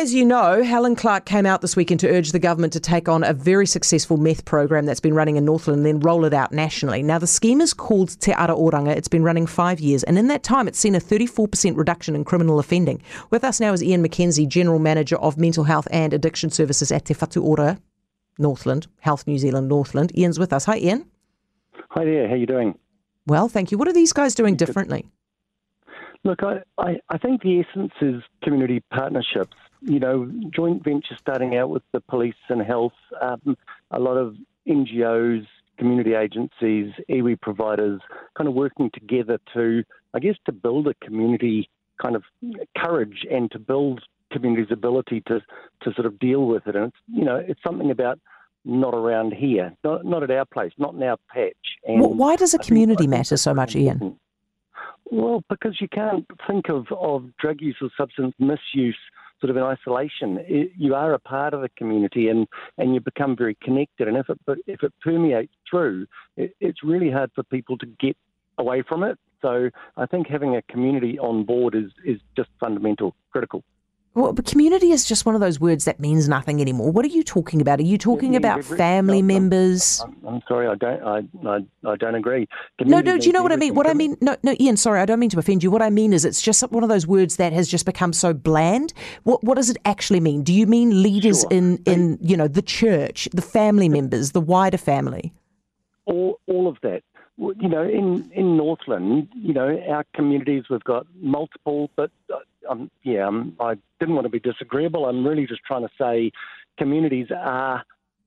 As you know, Helen Clark came out this weekend to urge the government to take on a very successful meth program that's been running in Northland and then roll it out nationally. Now, the scheme is called Te Ara Oranga. It's been running five years, and in that time, it's seen a 34% reduction in criminal offending. With us now is Ian McKenzie, General Manager of Mental Health and Addiction Services at Te Whatu Ora, Northland, Health New Zealand, Northland. Ian's with us. Hi, Ian. Hi there. How are you doing? Well, thank you. What are these guys doing differently? Look, I, I, I think the essence is community partnerships you know, joint ventures starting out with the police and health, um, a lot of NGOs, community agencies, iwi providers, kind of working together to, I guess, to build a community kind of courage and to build community's ability to to sort of deal with it. And it's, you know, it's something about not around here, not not at our place, not in our patch. And well, why does a community matter so much, Ian? Well, because you can't think of, of drug use or substance misuse sort of in isolation. It, you are a part of the community and, and you become very connected. And if it, but if it permeates through, it, it's really hard for people to get away from it. So I think having a community on board is, is just fundamental, critical. Well, but community is just one of those words that means nothing anymore. What are you talking about? Are you talking about family no, members? I'm, I'm, sorry, I don't. I, I, I don't agree. Community no, no. Do you know what I mean? What I mean? No, no, Ian. Sorry, I don't mean to offend you. What I mean is, it's just one of those words that has just become so bland. What What does it actually mean? Do you mean leaders sure. in in you know the church, the family members, the wider family? All all of that you know, in, in Northland, you know, our communities, we've got multiple, but uh, um, yeah, um, I didn't want to be disagreeable. I'm really just trying to say communities are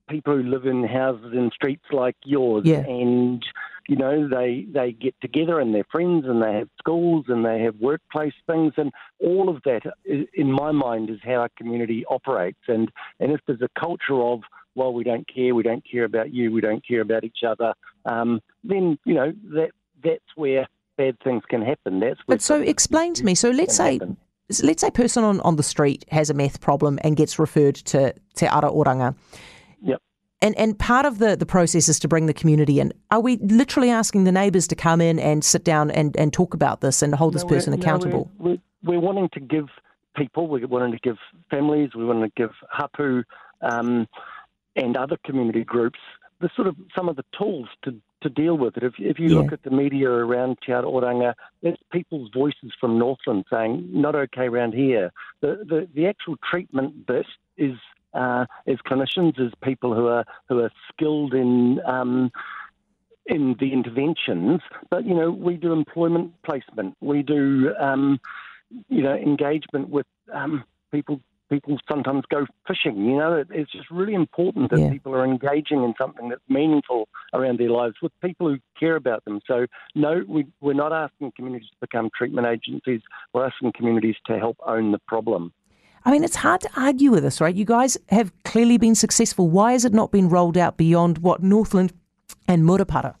people who live in houses and streets like yours, yeah. and you know they they get together and they're friends and they have schools and they have workplace things and all of that, in my mind, is how a community operates. And and if there's a culture of well, we don't care, we don't care about you, we don't care about each other, um, then you know that that's where bad things can happen. That's but so explain to me. So let's say happen let's say a person on, on the street has a meth problem and gets referred to Te Ara Oranga. Yep. And, and part of the, the process is to bring the community in. Are we literally asking the neighbours to come in and sit down and, and talk about this and hold no, this person accountable? No, we're, we're, we're, wanting to give people, we're wanting to give families, we want to give hapu um, and other community groups the sort of some of the tools to to deal with it. If, if you yeah. look at the media around Te Ara Oranga, there's people's voices from Northland saying, not okay around here. The, the, the actual treatment bit is, uh, as clinicians, is people who are, who are skilled in, um, in the interventions. But, you know, we do employment placement. We do, um, you know, engagement with um, people people sometimes go fishing. You know, it, it's just really important that yeah. people are engaging in something that's meaningful around their lives with people who care about them. So, no, we, we're not asking communities to become treatment agencies. We're asking communities to help own the problem. I mean, it's hard to argue with this, right? You guys have clearly been successful. Why has it not been rolled out beyond what Northland and Murupara?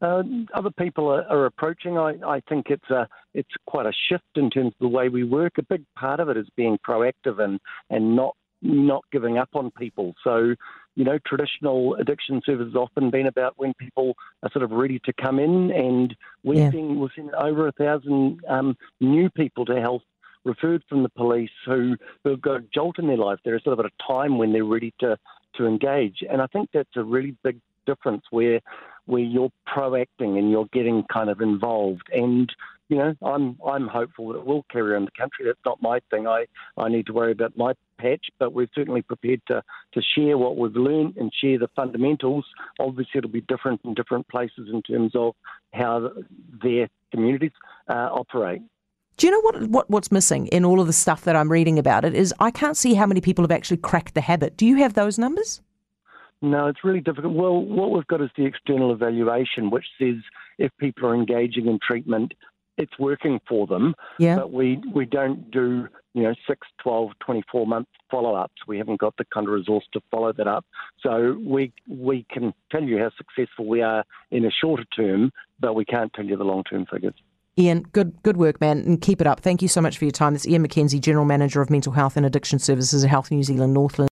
Uh, other people are, are approaching. I, I, think it's a it's quite a shift in terms of the way we work. A big part of it is being proactive and and not not giving up on people. So, you know, traditional addiction services often been about when people are sort of ready to come in, and we're yeah. seeing we're seeing over a thousand um, new people to health referred from the police who who've got a jolt in their life. They're sort of at a time when they're ready to to engage, and I think that's a really big difference where where you're proacting and you're getting kind of involved. And you know, I'm I'm hopeful that it will carry on the country. That's not my thing. I, I need to worry about my patch, but we're certainly prepared to, to share what we've learned and share the fundamentals. Obviously, it'll be different in different places in terms of how their communities uh, operate. Do you know what, what what's missing in all of the stuff that I'm reading about it is I can't see how many people have actually cracked the habit. Do you have those numbers? No, it's really difficult. Well, what we've got is the external evaluation, which says if people are engaging in treatment, it's working for them. Yeah. But we, we don't do, you know, 6, 12, 24 month follow ups. We haven't got the kind of resource to follow that up. So we, we can tell you how successful we are in a shorter term, but we can't tell you the long term figures. Ian, good good work, man, and keep it up. Thank you so much for your time. This is Ian McKenzie, General Manager of Mental Health and Addiction Services at Health New Zealand Northland.